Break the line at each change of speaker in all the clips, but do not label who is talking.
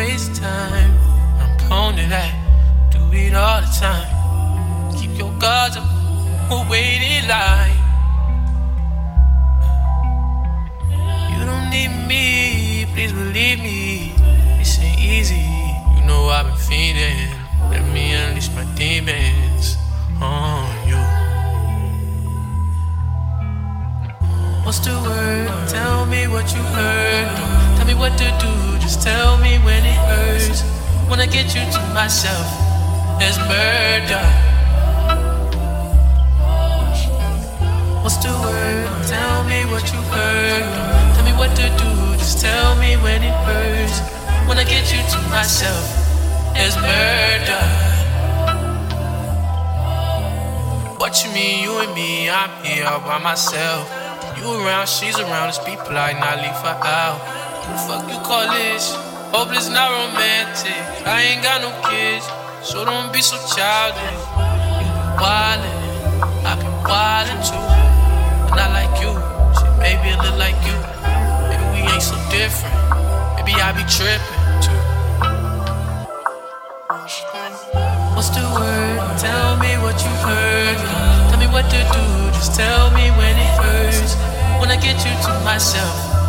waste time. I'm prone to that. Do it all the time. Keep your guards up, we'll wait in line. You don't need me, please believe me. This ain't easy. You know I've been feeding. Let me unleash my demons on you. What's the word? Tell me what you heard. Me what to do. Just tell me when it hurts. Wanna get you to myself. There's murder. What's the word? Tell me what you heard. Tell me what to do. Just tell me when it hurts. Wanna get you to myself. There's murder. What mean, you and me? I'm here all by myself. You around, she's around. Let's be polite, not leave her out. Fuck you call this? Hopeless, not romantic. I ain't got no kids, so don't be so childish. You wildin', I've been wildin' too. But I like you, shit, maybe a little like you. Maybe we ain't so different. Maybe I be trippin' too. What's the word? Tell me what you heard. Tell me what to do. Just tell me when it hurts. When I get you to myself,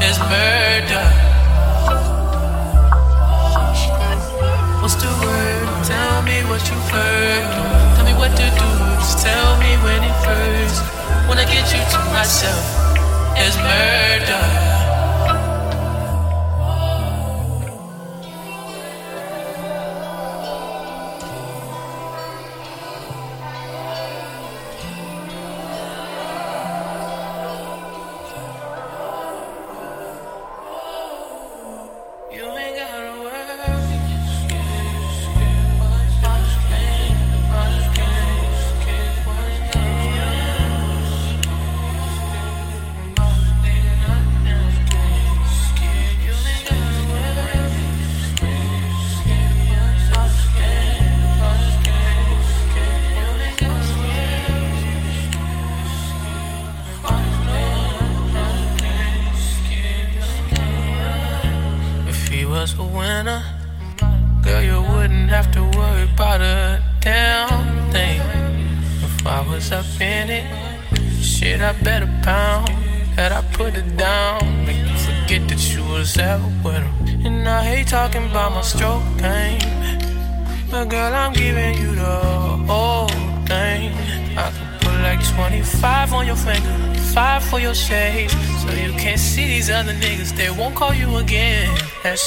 there's murder. What's the word? Tell me what you heard. Tell me what to do. Just tell me when it hurts. When I get you to myself, there's murder.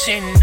That's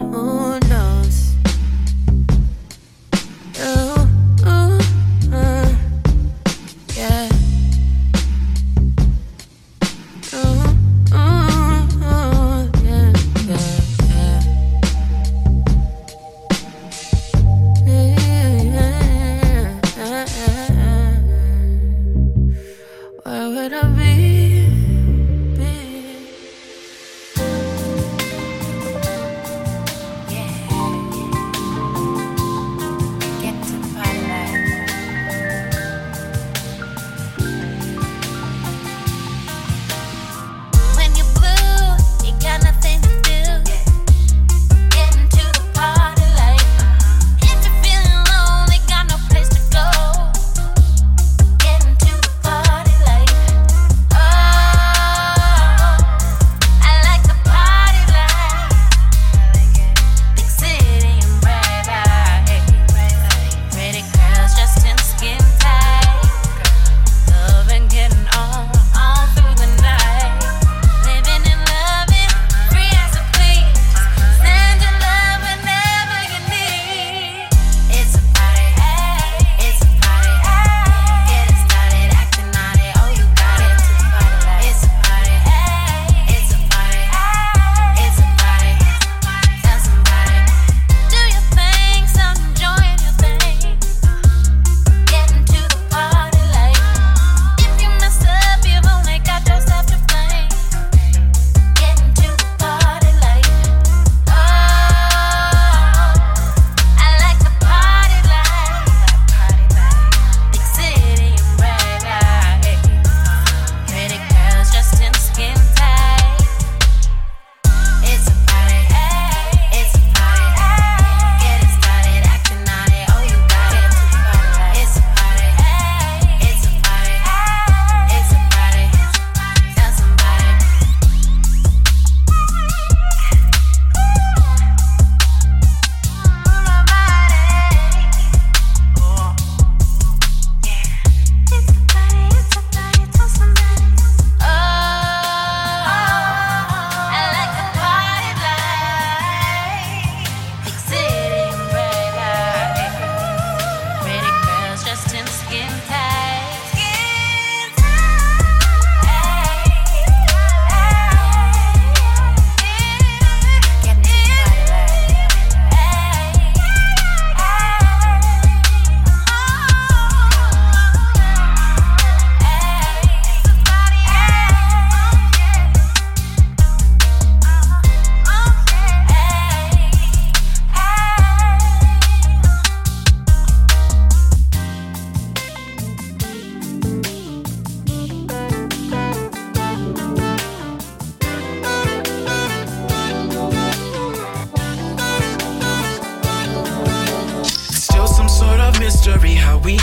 only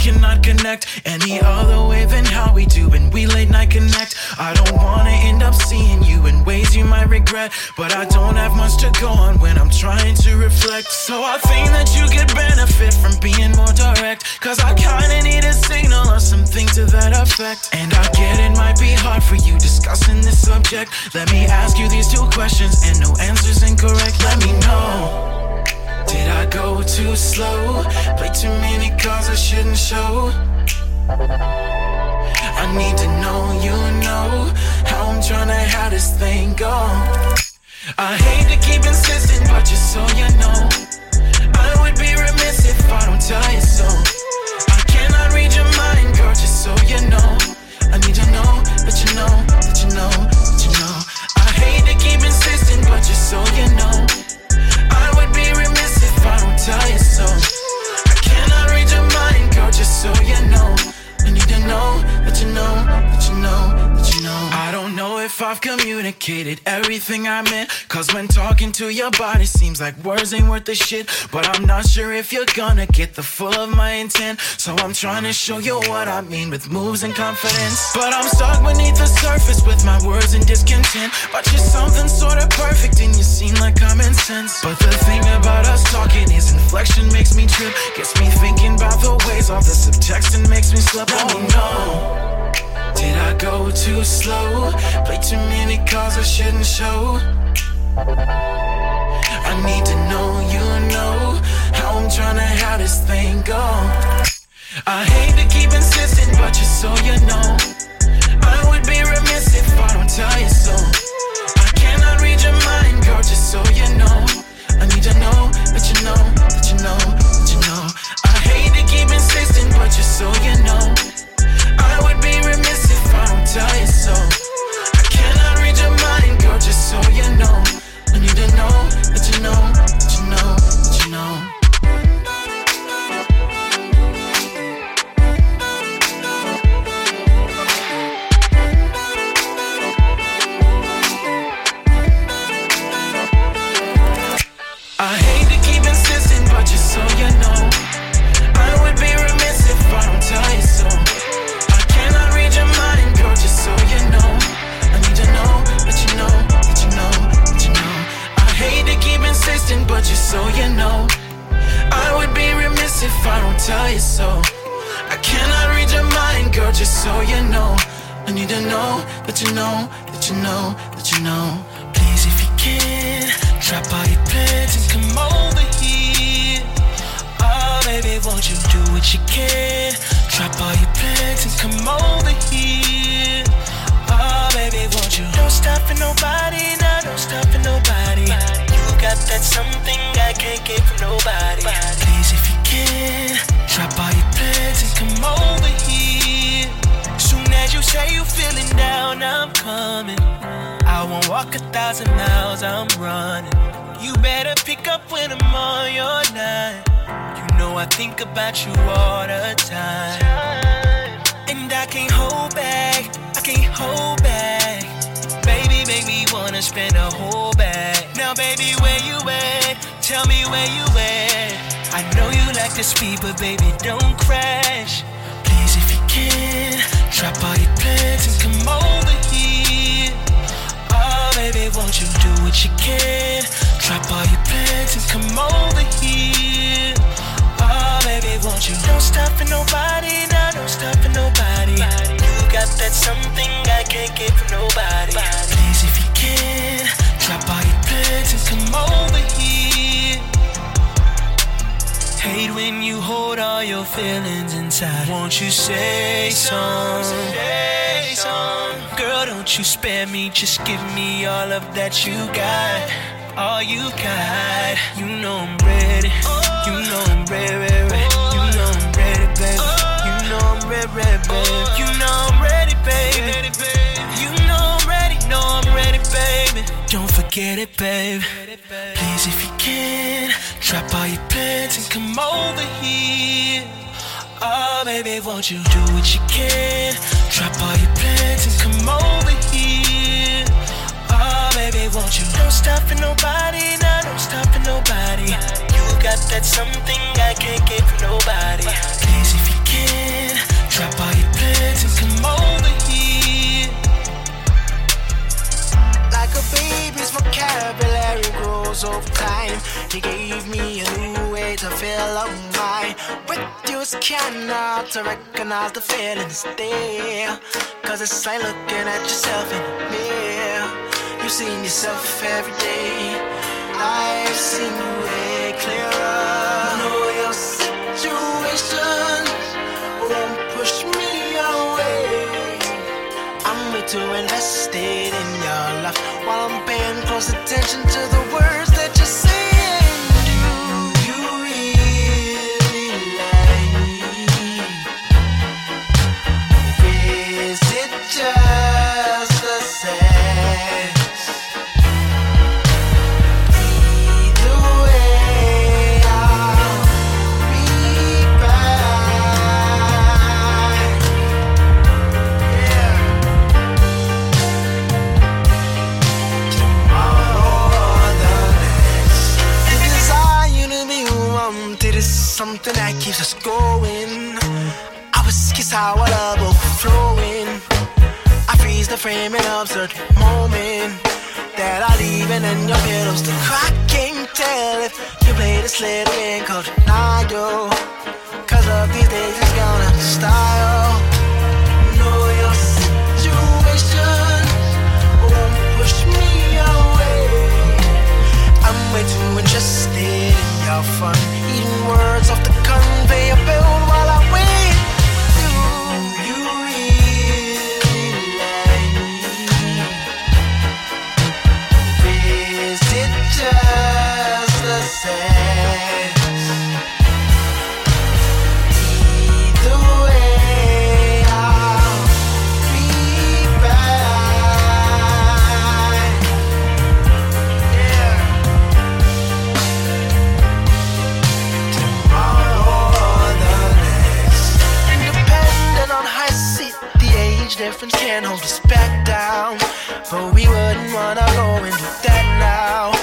cannot connect any other way than how we do when we late night connect. I don't wanna end up seeing you in ways you might regret, but I don't have much to
go on when I'm trying to reflect. So I think that you could benefit from being more direct, cause I kinda need a signal or something to that effect. And I get it might be hard for you discussing this subject. Let me ask you these two questions, and no answer's incorrect. Let me know. Did I go too slow? Play too many cards I shouldn't show. I need to know you know how I'm trying to have this thing go. I hate to keep insisting, but just so you know, I would be remiss if I don't tell you so. I cannot read your mind, girl, just so you know. I need to know that you know that you know that you know. I hate to keep insisting, but just so you know. just so you know. I need to know that you know, that
you know don't know if
I've communicated everything I meant. Cause when talking to your body, seems like words ain't worth a shit. But I'm not sure if you're gonna get the full of my intent. So I'm trying to show you what I mean with moves and confidence. But I'm stuck beneath the surface with my words and discontent. But you're something sort of perfect and you seem like common sense. But the thing about us talking is inflection makes me trip. Gets me thinking about the ways all the subtext and makes me slip. Oh no. Did I go too slow? Play too many cards I shouldn't show. I need to know you know how I'm trying to have this thing go. I hate to keep insisting, but just so you know, I would be remiss if I don't tell you so. I cannot read your mind, girl, just so you know. I need to know that you know, that you know, that you know. I hate to keep insisting, but just so you know, tell so. I cannot read your mind, girl, just so you know. I need to know that you know, that you know, that you know. So you know, I would be remiss if I don't tell you so. I cannot read your mind, girl, just so you know. I need to know that you know, that you know, that you know. Please, if you can, drop all your plans and come over here. Oh, baby, won't you do what you can? Drop all your plans and come over here. Oh, baby, won't you? Don't stop for nobody, now don't stop for nobody. You got that something get from nobody. Please, if you can, drop all your plans and come over here. Soon as you say you feeling down, I'm coming. I won't walk a thousand miles, I'm running. You better pick up when I'm on your line. You know I think about you all the time. And I can't hold back, I can't hold back. Baby, make me wanna spend a whole bag. Now, baby, where you? Tell me where you at. I know you like the speed, but baby, don't crash. Please, if you can, drop all your plans and come over here. Oh, baby, won't you do what you can? Drop all your plans and come over here. Oh, baby, won't you? Don't stop for nobody, now don't stop for nobody. You got that something I can't get from nobody. Please, if you can, drop all your plans and come over here. Hate when you hold all your feelings inside. Won't you say something? Girl, don't you spare me, just give me all of that you got. All you got. You know I'm ready. You know I'm ready, ready. You know I'm ready, baby. You know I'm ready, ready, baby. You know I'm ready, baby. You know I'm ready, know I'm ready, baby. Don't forget it, baby. Please, if you can, drop all your plans and come over here. Oh, baby, won't you do what you can? Drop all your plans and come over here. Oh, baby, won't you? Don't stop for nobody, now don't stop for nobody. You got that something I can't get from nobody. Please, if you can, drop all
baby's vocabulary grows over time. He gave me a new way to feel alright. With you, cannot to recognize the feelings there. Cause it's like looking at yourself in the mirror. You've seen yourself every day. I've seen you way clearer. Know your situation won't push me away. I'm way too invested in your while I'm paying close attention to the words How our love overflowing. I freeze the frame and absurd moment that I leave, and your pillow's to cracking. Tell if you play this little game called Nado. Cause love these days it's gonna style. Know your situation won't push me away. I'm way too interested in your fun, eating words off the conveyor belt. difference can't hold us back down. But we wouldn't wanna go into that now.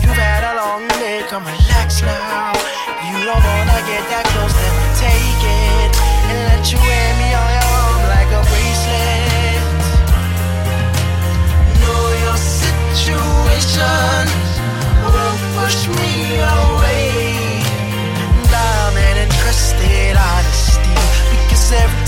You've had a long day, come relax now. You don't wanna get that close, then let me take it and let you wear me on your arm like a bracelet. Know your situation will push me away. Diamond and trusted honesty because
every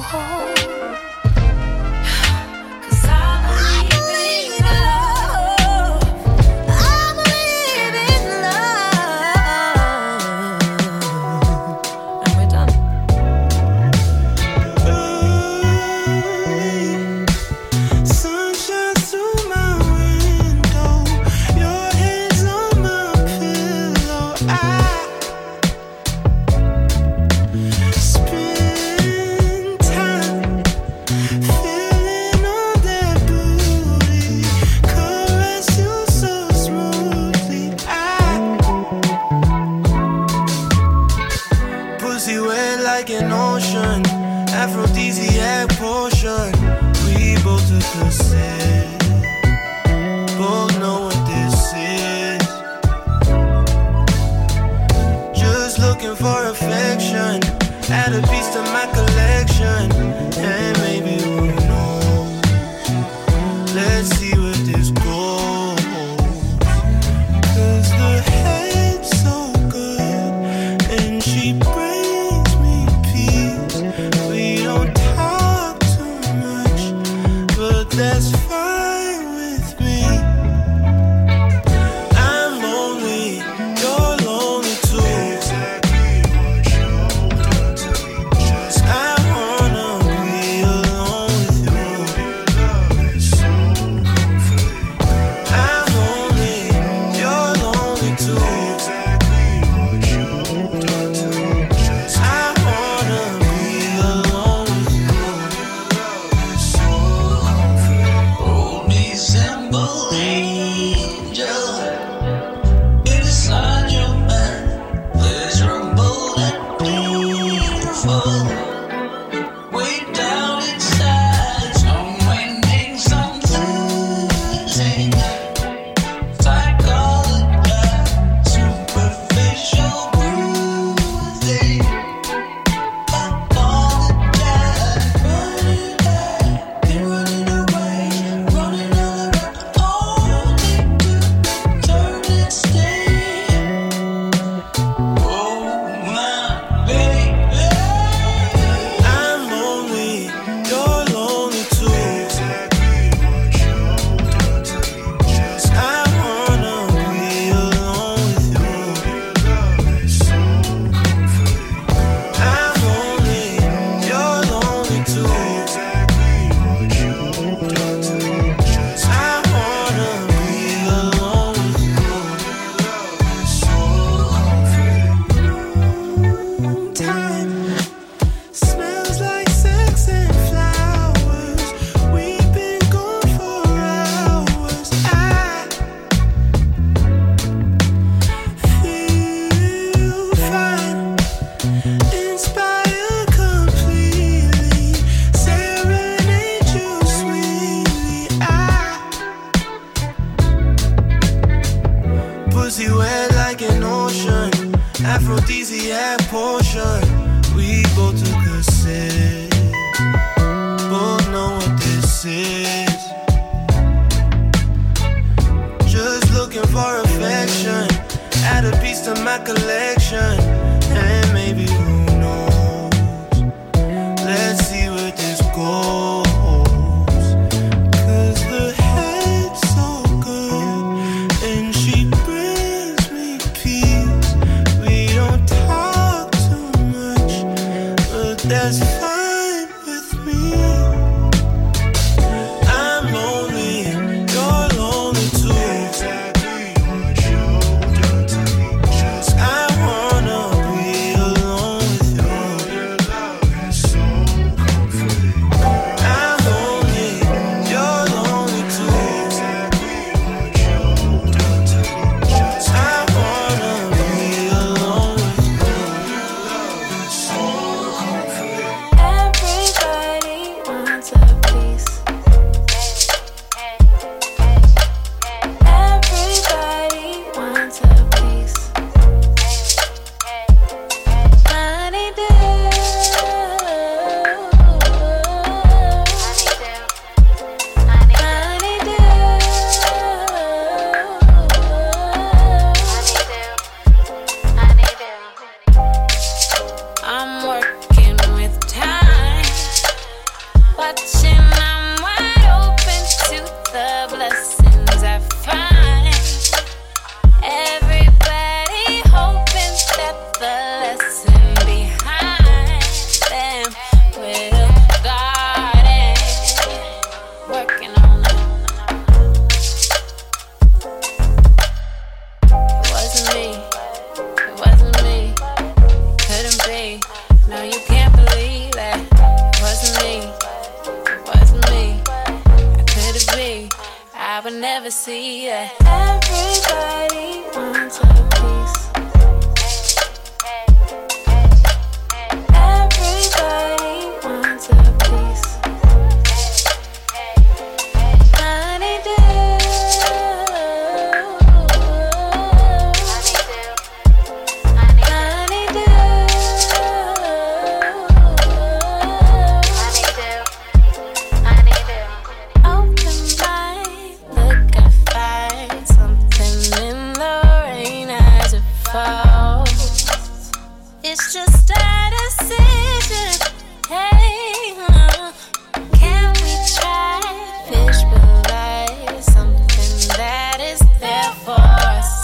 Oh.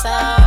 so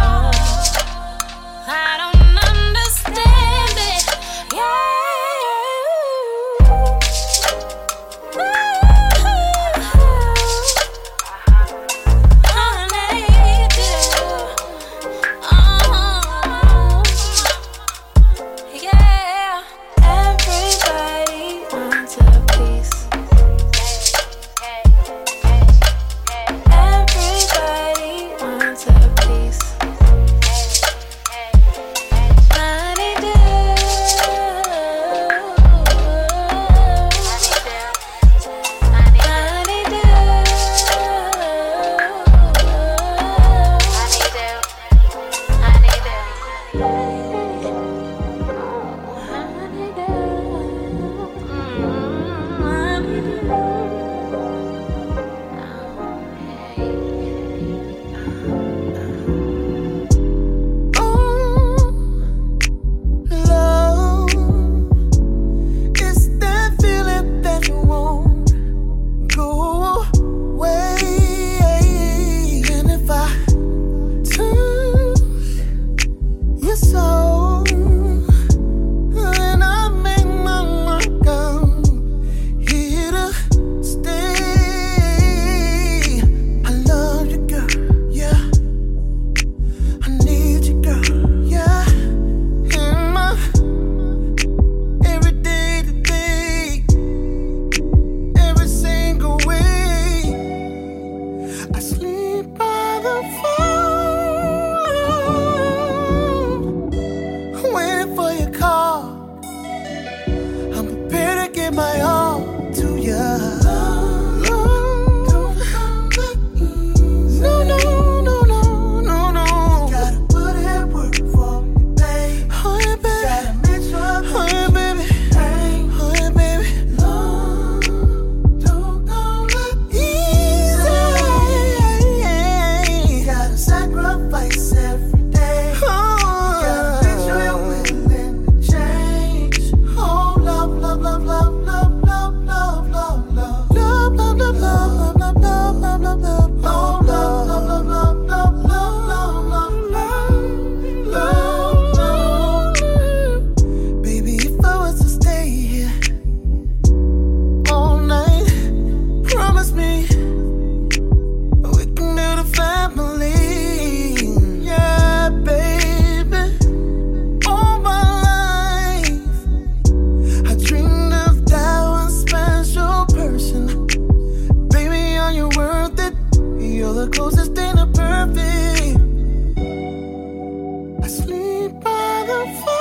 everything perfect. I sleep by the
fire.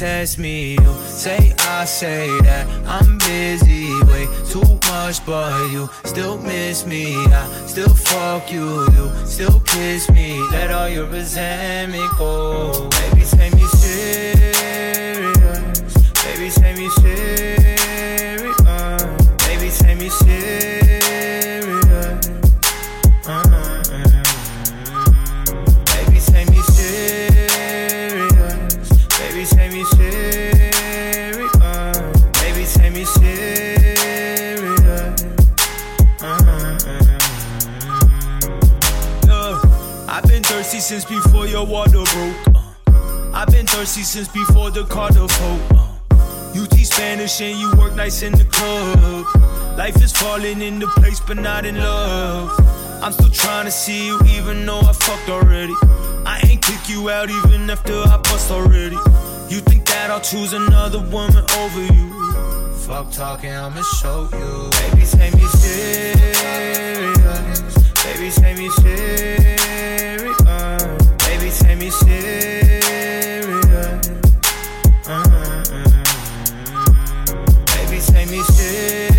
Test me. You say I say that I'm busy, way too much, but you still miss me. I still fuck you, you still kiss me. Let all your resentment go. Baby, take me serious. Baby, take me serious. Since before the Carter vote. Uh. You teach Spanish and you work nights in the club. Life is falling into place, but not in love. I'm still trying to see you, even though I fucked already. I ain't kick you out even after I bust already. You think that I'll choose another woman over you? Fuck talking, I'ma show you. Baby, take me serious. Baby, take me serious. Baby, take me serious. Uh-uh. Baby, take me serious.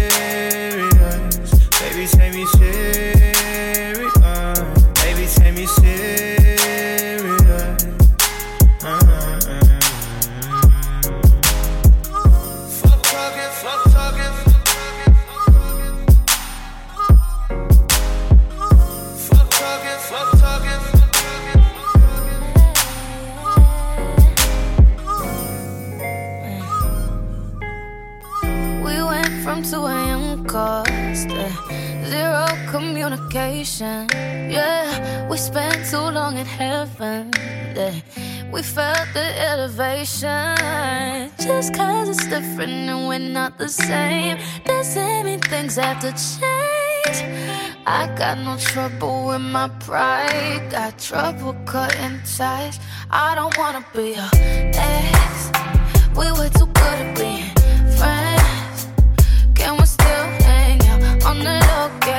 Communication. Yeah, we spent too long in heaven. Yeah, we felt the elevation. Just cause it's different and we're not the same, doesn't mean things have to change. I got no trouble with my pride, got trouble cutting ties. I don't wanna be a ex. We were too good at being friends. Can we still hang out on the low?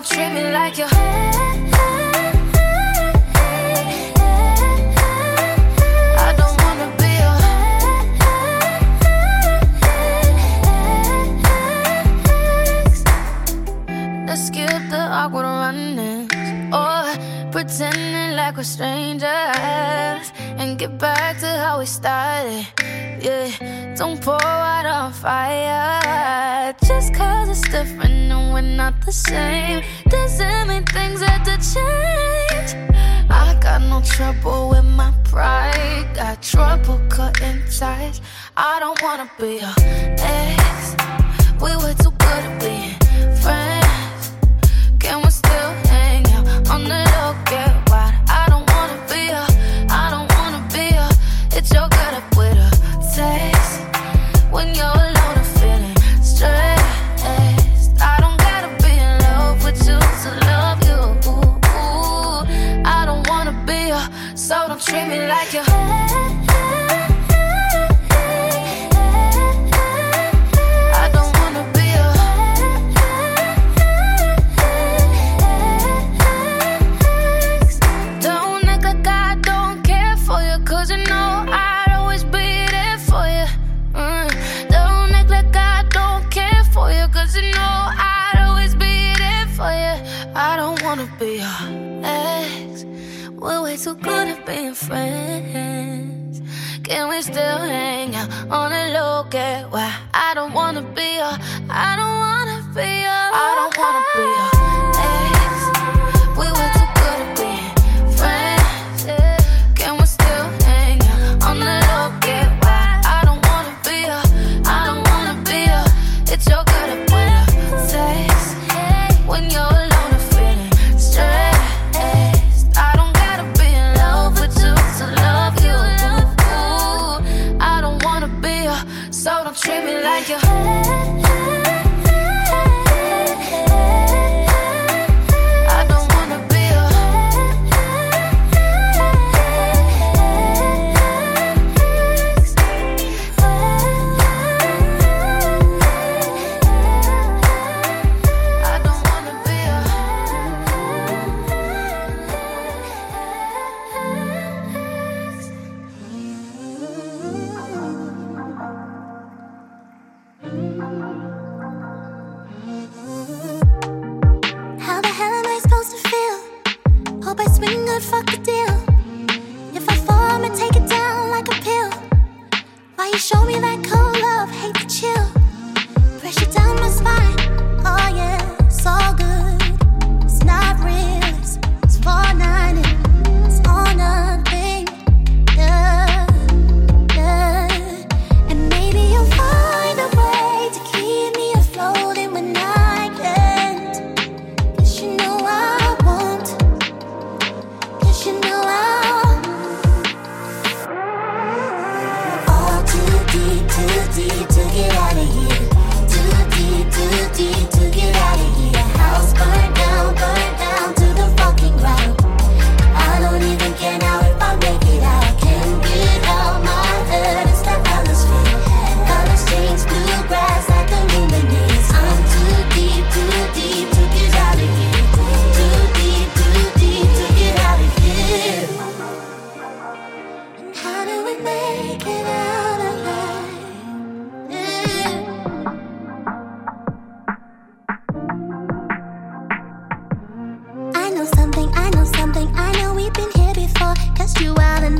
Don't treat me like you're. I don't wanna be a. Let's skip the awkward runnings or pretending like we're strangers and get back to how we started. Yeah, don't pour out on fire just cause it's different and we're not the same. Doesn't mean things have to change. I got no trouble with my pride, got trouble cutting ties. I don't wanna be a ex. We were too good at being friends. Can we still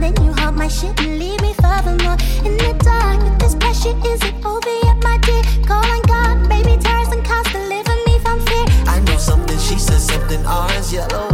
then you hold my shit and leave me furthermore in the dark. But this pressure isn't over yet, my dear. Call on God, baby, tears and cost, deliver me from fear.
I know something, she says something, orange, yellow.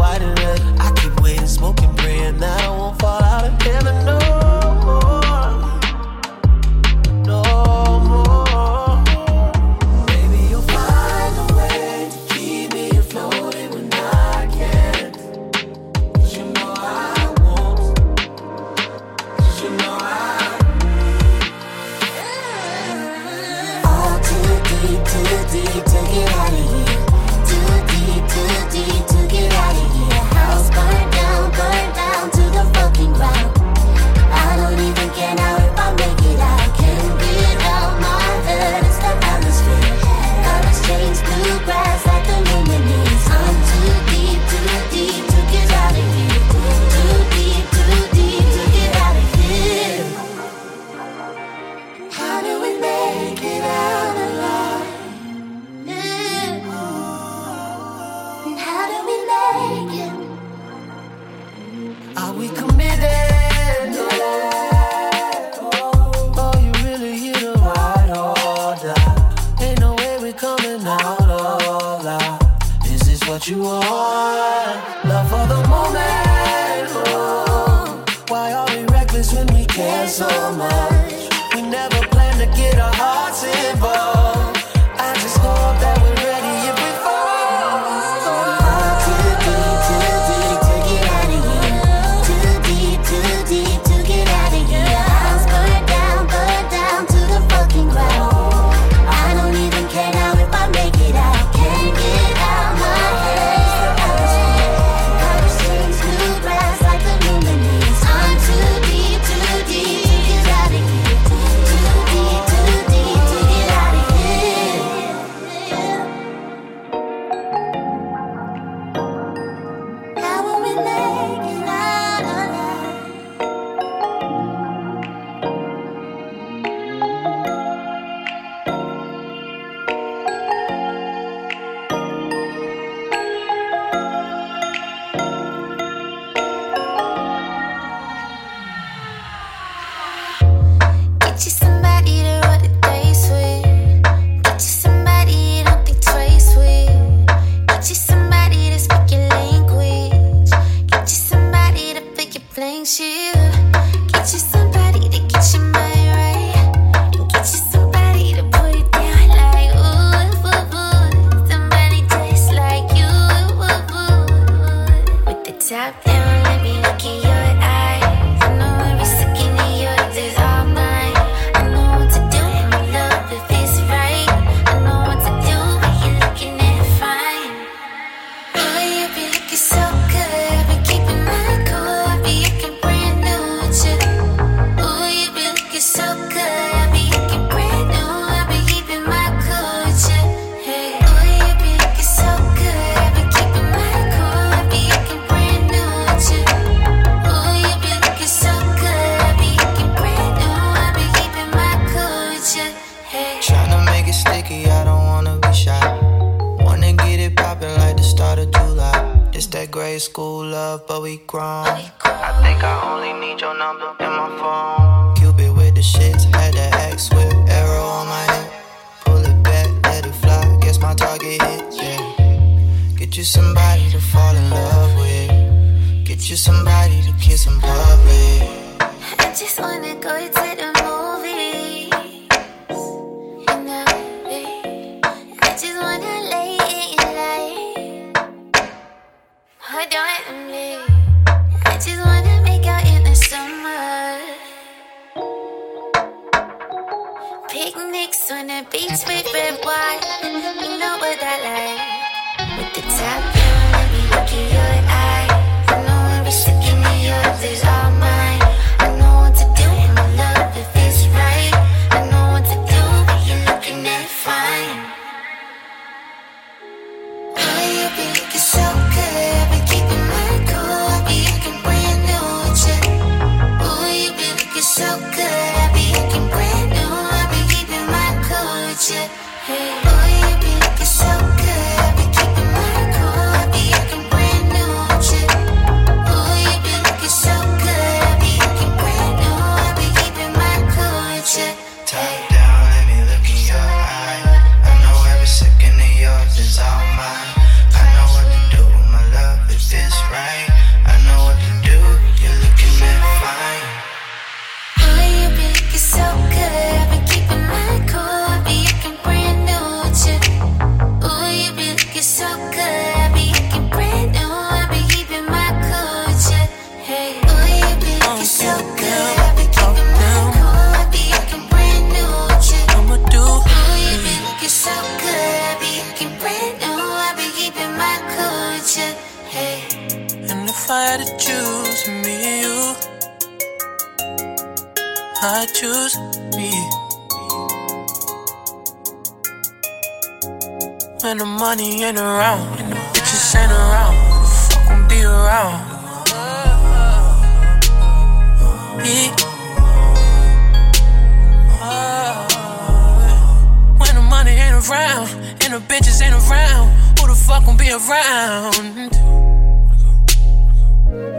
bitches ain't around, who the fuck gon' be around?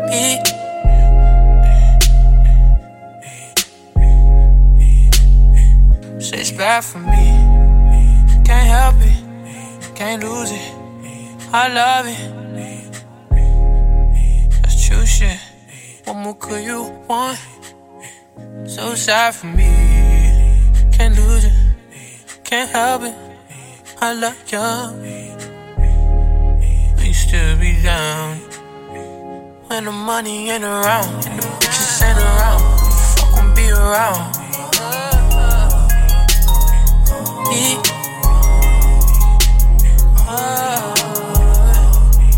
Hey. Shit's bad for me. Can't help it, can't lose it. I love it. That's true shit. What more could you want? So sad for me. Can't lose it, can't help it. I love you. Used still be down when the money ain't around, and the bitches ain't around. Fuck gon' be around. Me?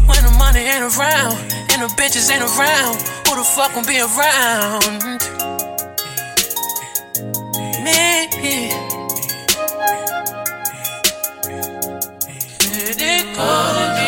When the money ain't around, and the bitches ain't around, who the fuck gon' be around? Me.
Oh.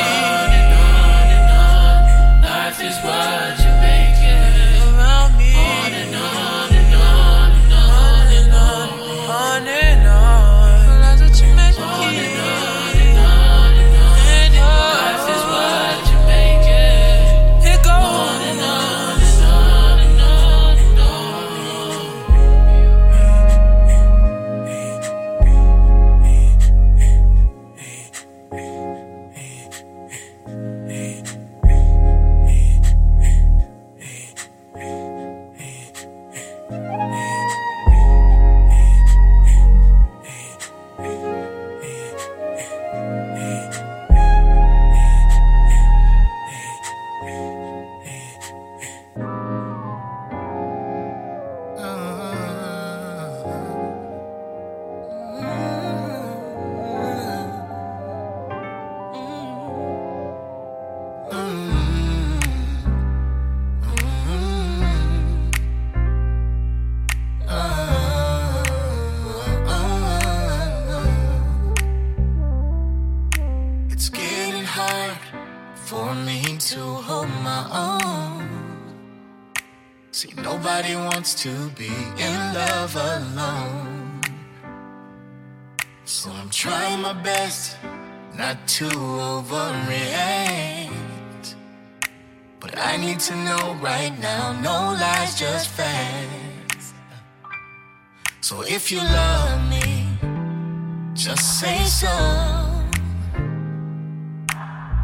need to know right now. No lies, just facts. So if you love me, just say so.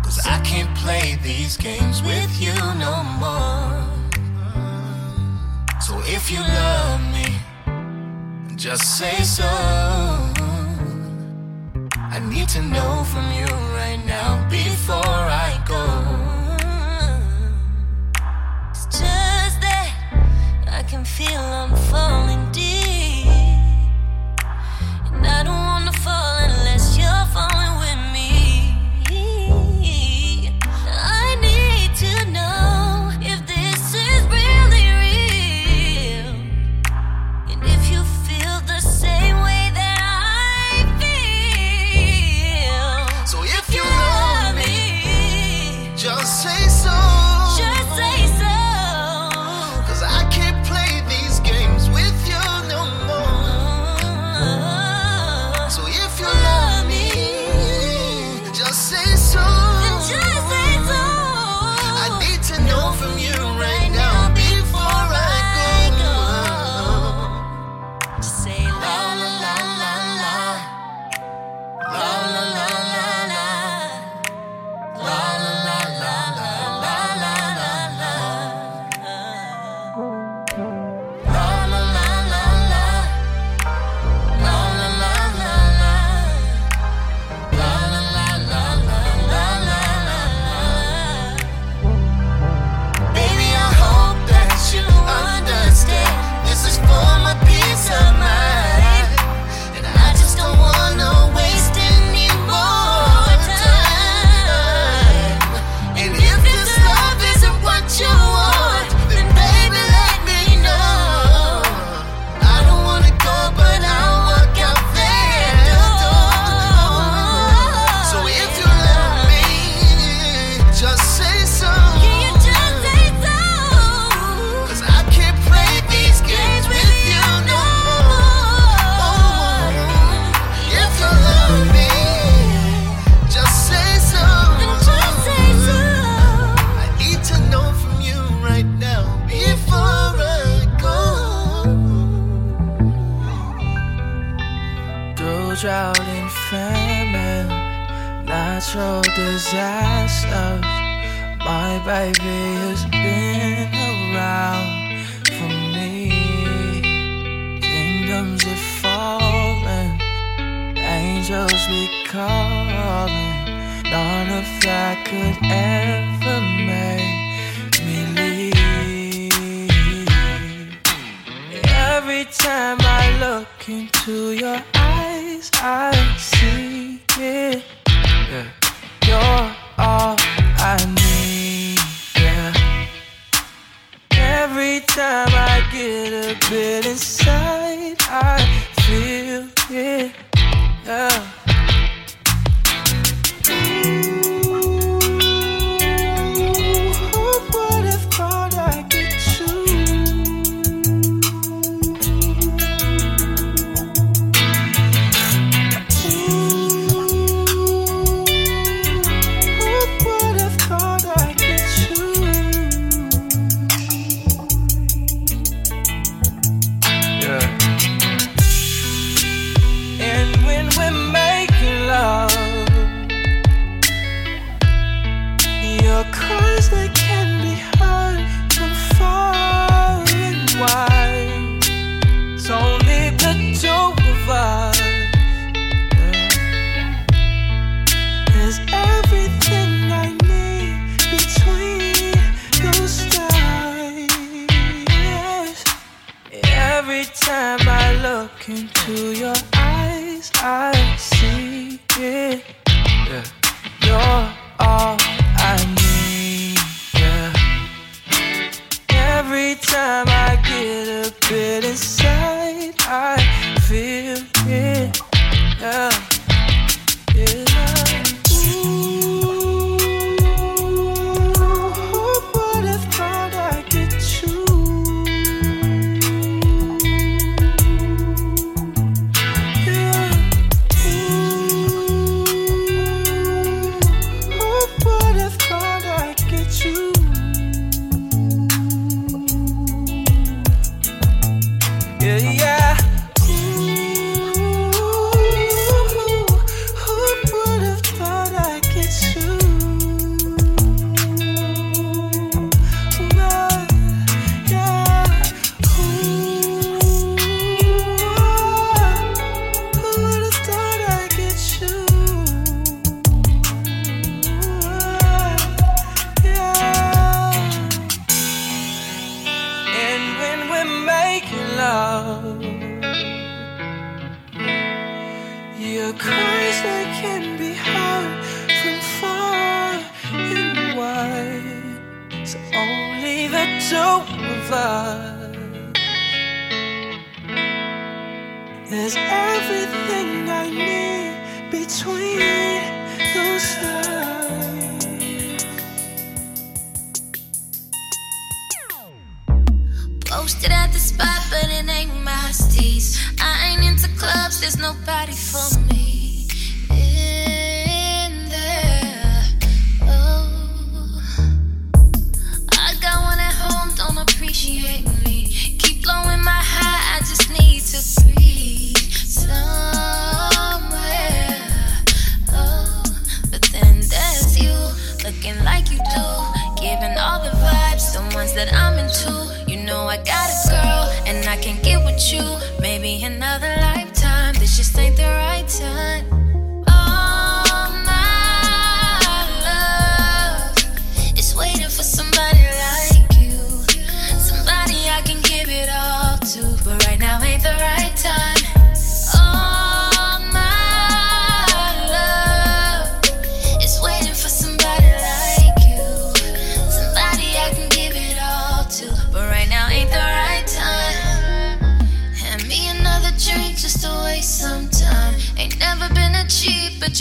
Cause I can't play these games with you no more. So if you love me, just say so. I need to know from you right now before I go.
I can feel I'm falling.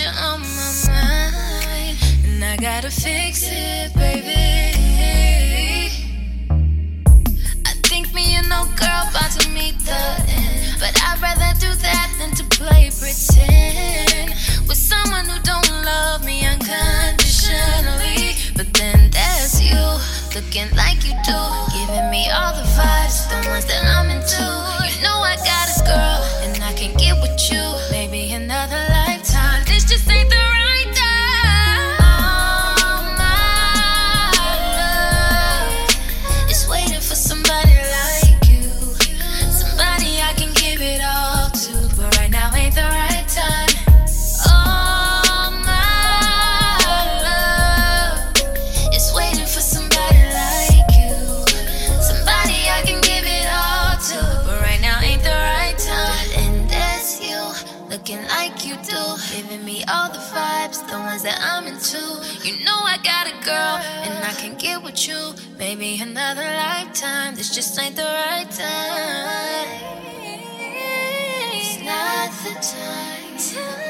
on my mind, and I gotta fix it, baby. I think me and no to meet the end, but I'd rather do that than to play pretend with someone who don't love me unconditionally. But then you, looking like you do, giving me all the vibes, the ones that I'm into. You know I got. girl, and I can't get with you. Maybe another lifetime. This just ain't the right time. It's not the time.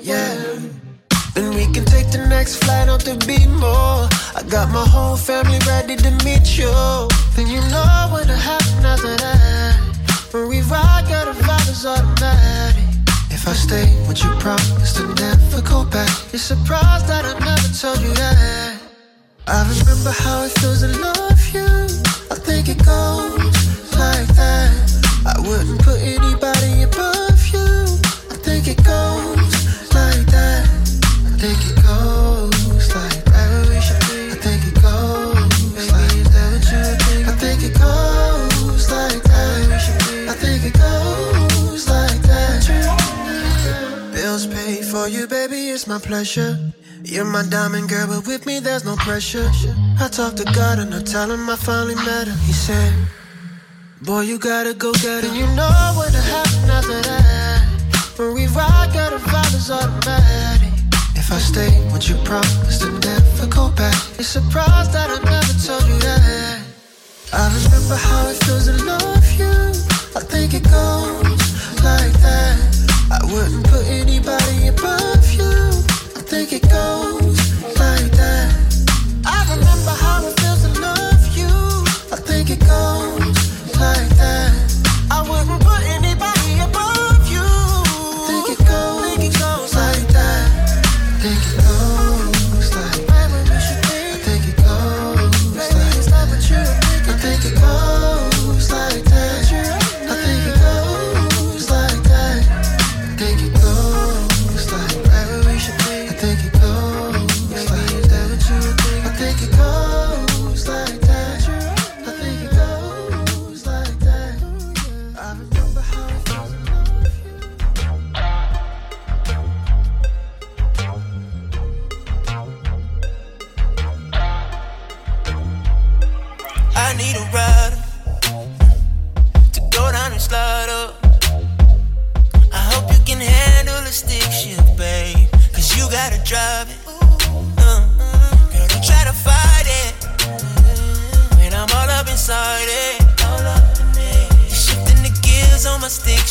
Yeah.
Then we can
take the next flight out to B-More. I got my whole family ready to meet you. Then you know what'll happen after that. When we ride, girl, the vibe is automatic. If I stay, would you promise to never go back? You're surprised that I never told you that. I remember how it feels to love you. I think it goes like that. I wouldn't put anybody above my pleasure. You're my diamond girl, but with me there's no pressure. I talked to God and I tell him I finally met him. He said, Boy, you gotta go get it. And you know what'll happen after that. When we ride, girl, the vibe is automatic. If I stay, would you promise to never go back? You're surprised that I never told you that. I remember how it feels to love you. I think it goes like that. I wouldn't put anybody above think it goes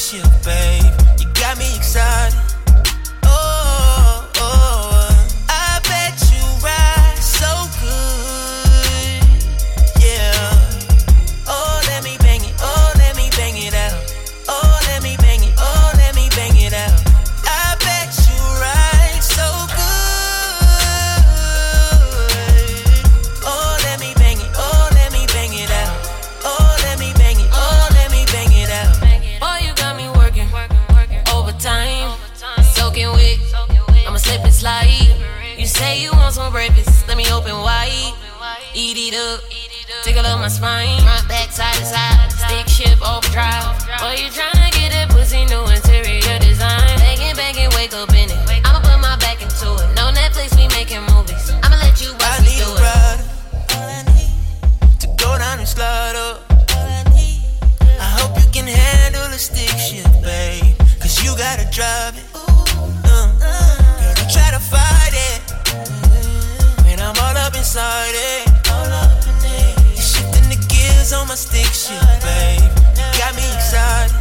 shift, babe. You got me excited.
Up, tickle up my spine. Front, back, side to side, stick overdrive. Boy, you tryna get that pussy new interior design. Wake up in it. I'ma put my back into it. No Netflix, we making movies. I'ma let you watch
I
me
need
do it.
rider to go down and slide up. I hope you can handle a stick shift, babe. Cause you gotta drive on my stick shift, babe. Got me excited.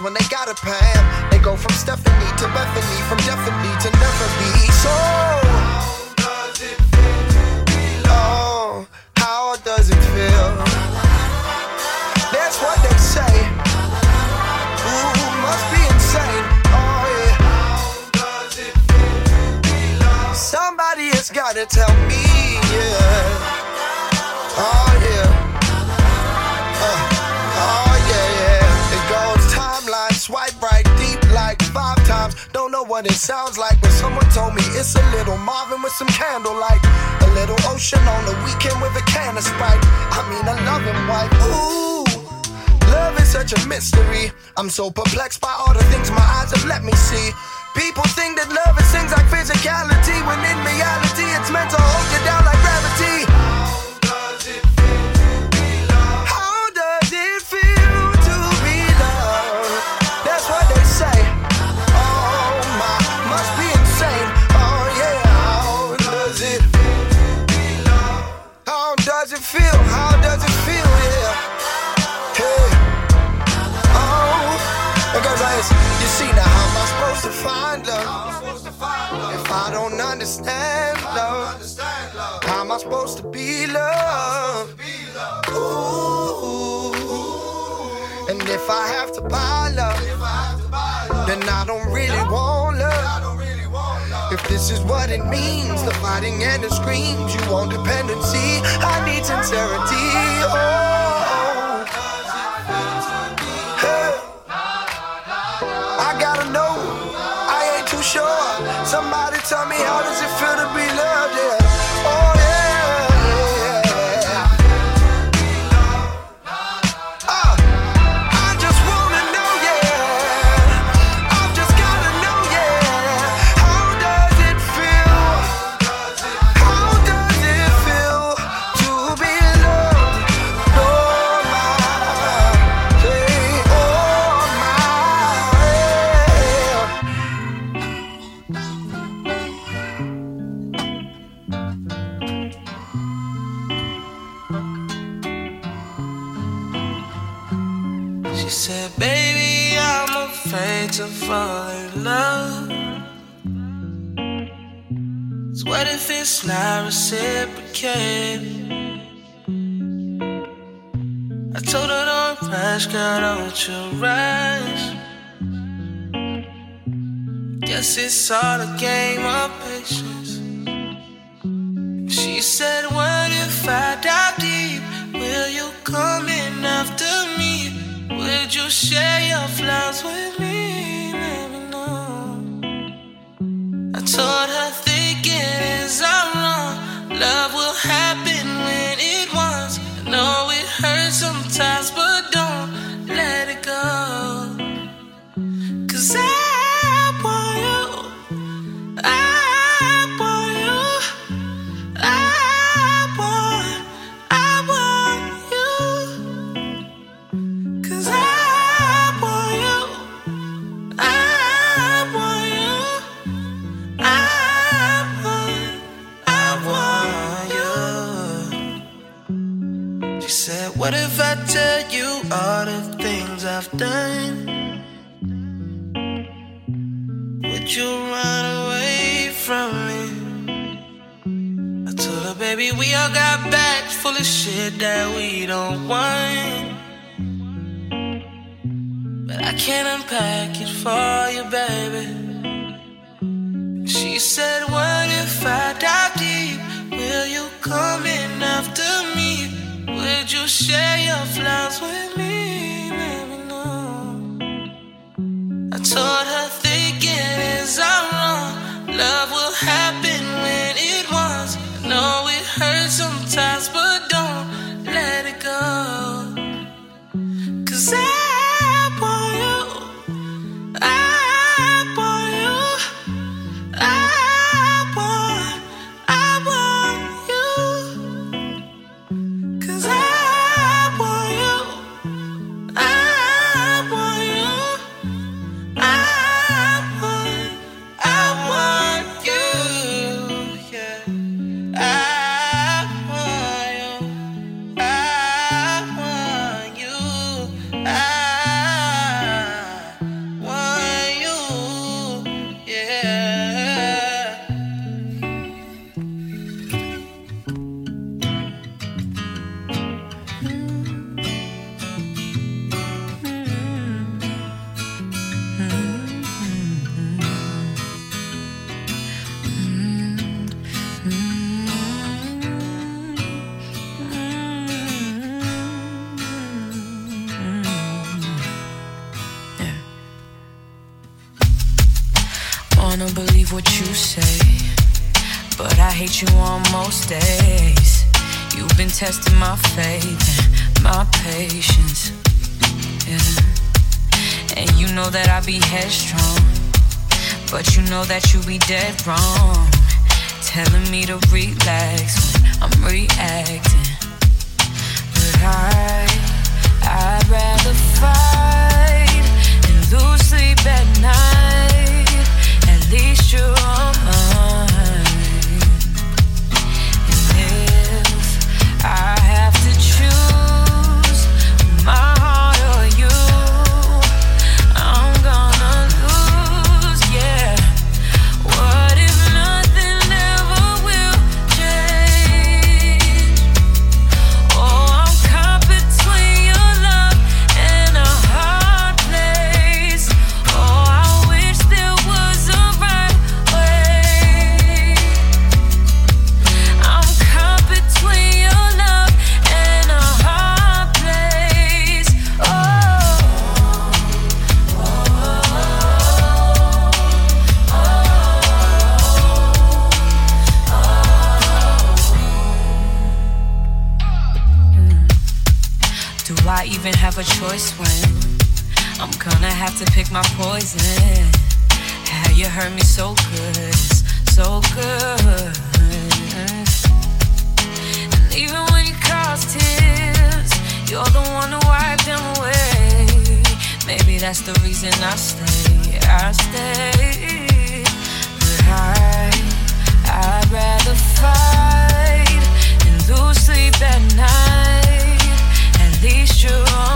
When they got what it sounds like, but someone told me it's a little Marvin with some candlelight. A little ocean on the Weeknd with a can of Sprite. I mean, a loving wife. Ooh. Love is such a mystery. I'm so perplexed by all the things my eyes have let me see. People think that love is things like physicality, when in reality it's meant to hold you down like gravity. Understand love, how am I supposed to be loved? Ooh, and if I have to buy love, then I don't really want love. If this is what it means, the fighting and the screams, you want dependency, I need sincerity. Oh. Tell me how does it feel to
it's not reciprocated? I told her, Don't rush, girl, don't you rush. Guess it's all a game of patience. She said, What if I dive deep? Will you come in after me? Would you share your flaws with me? Me know. I told her, is I'm wrong. Love will things I've? Would you run away from me? I told her, baby, we all got bags full of shit that we don't want. But I can't unpack it for you, baby. She said, What if I dive deep? Will you come in after me? Would you share your flowers with me? I told
drink my poison. How you hurt me so good, so good. And even when you cause tears, you're the one to wipe them away. Maybe that's the reason I stay, I stay. But I, I'd rather fight and lose sleep at night. At least you're.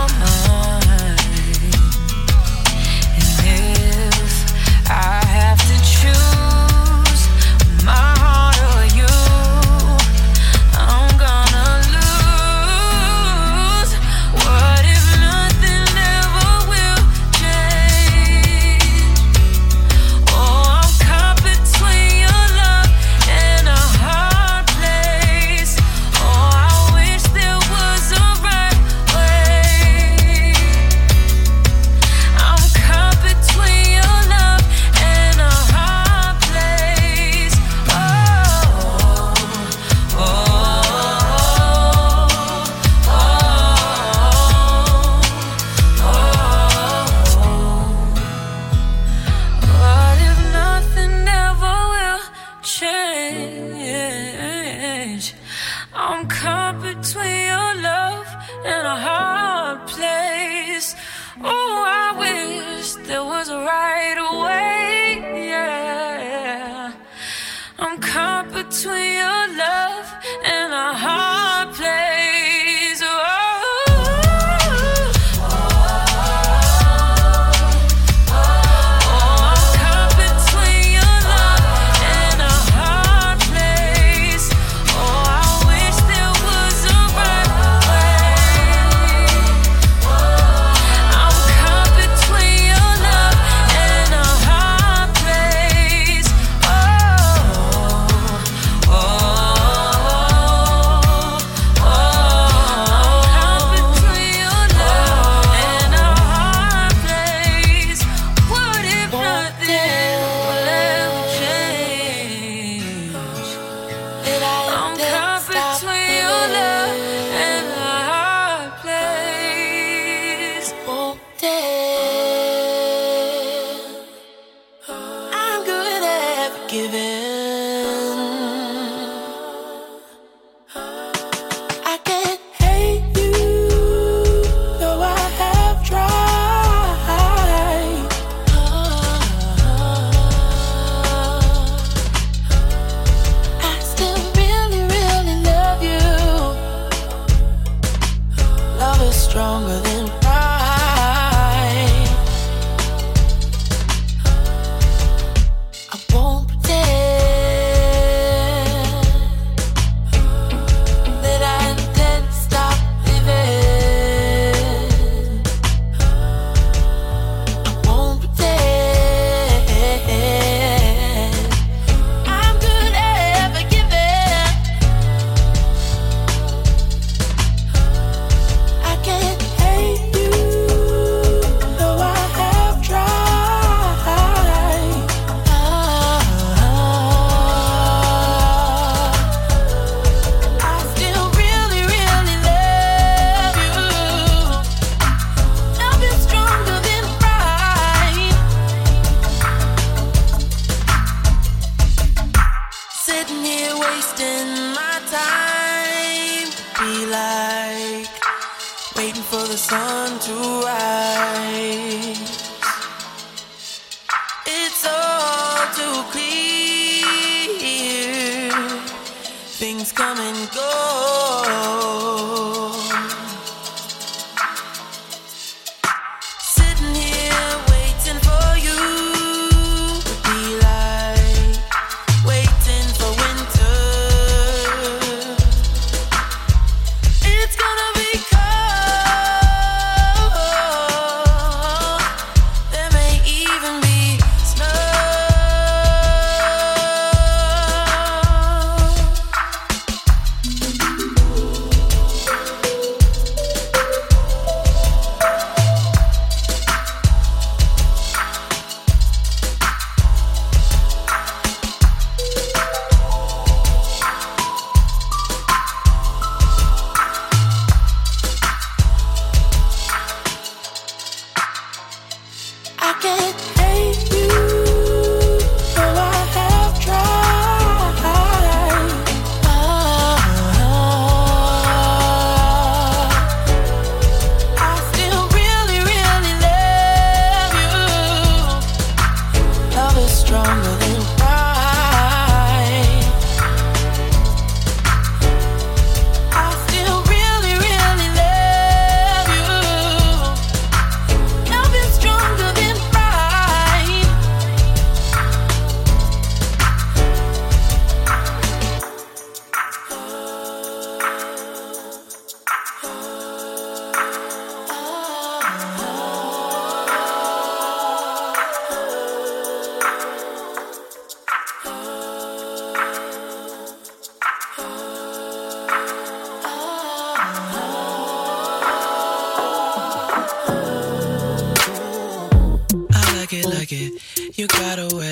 You
got away.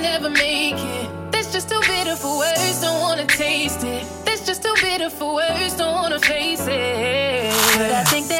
Never make it. That's just too bitter for words, don't wanna taste it. That's just too bitter for words, don't wanna face it. But I think that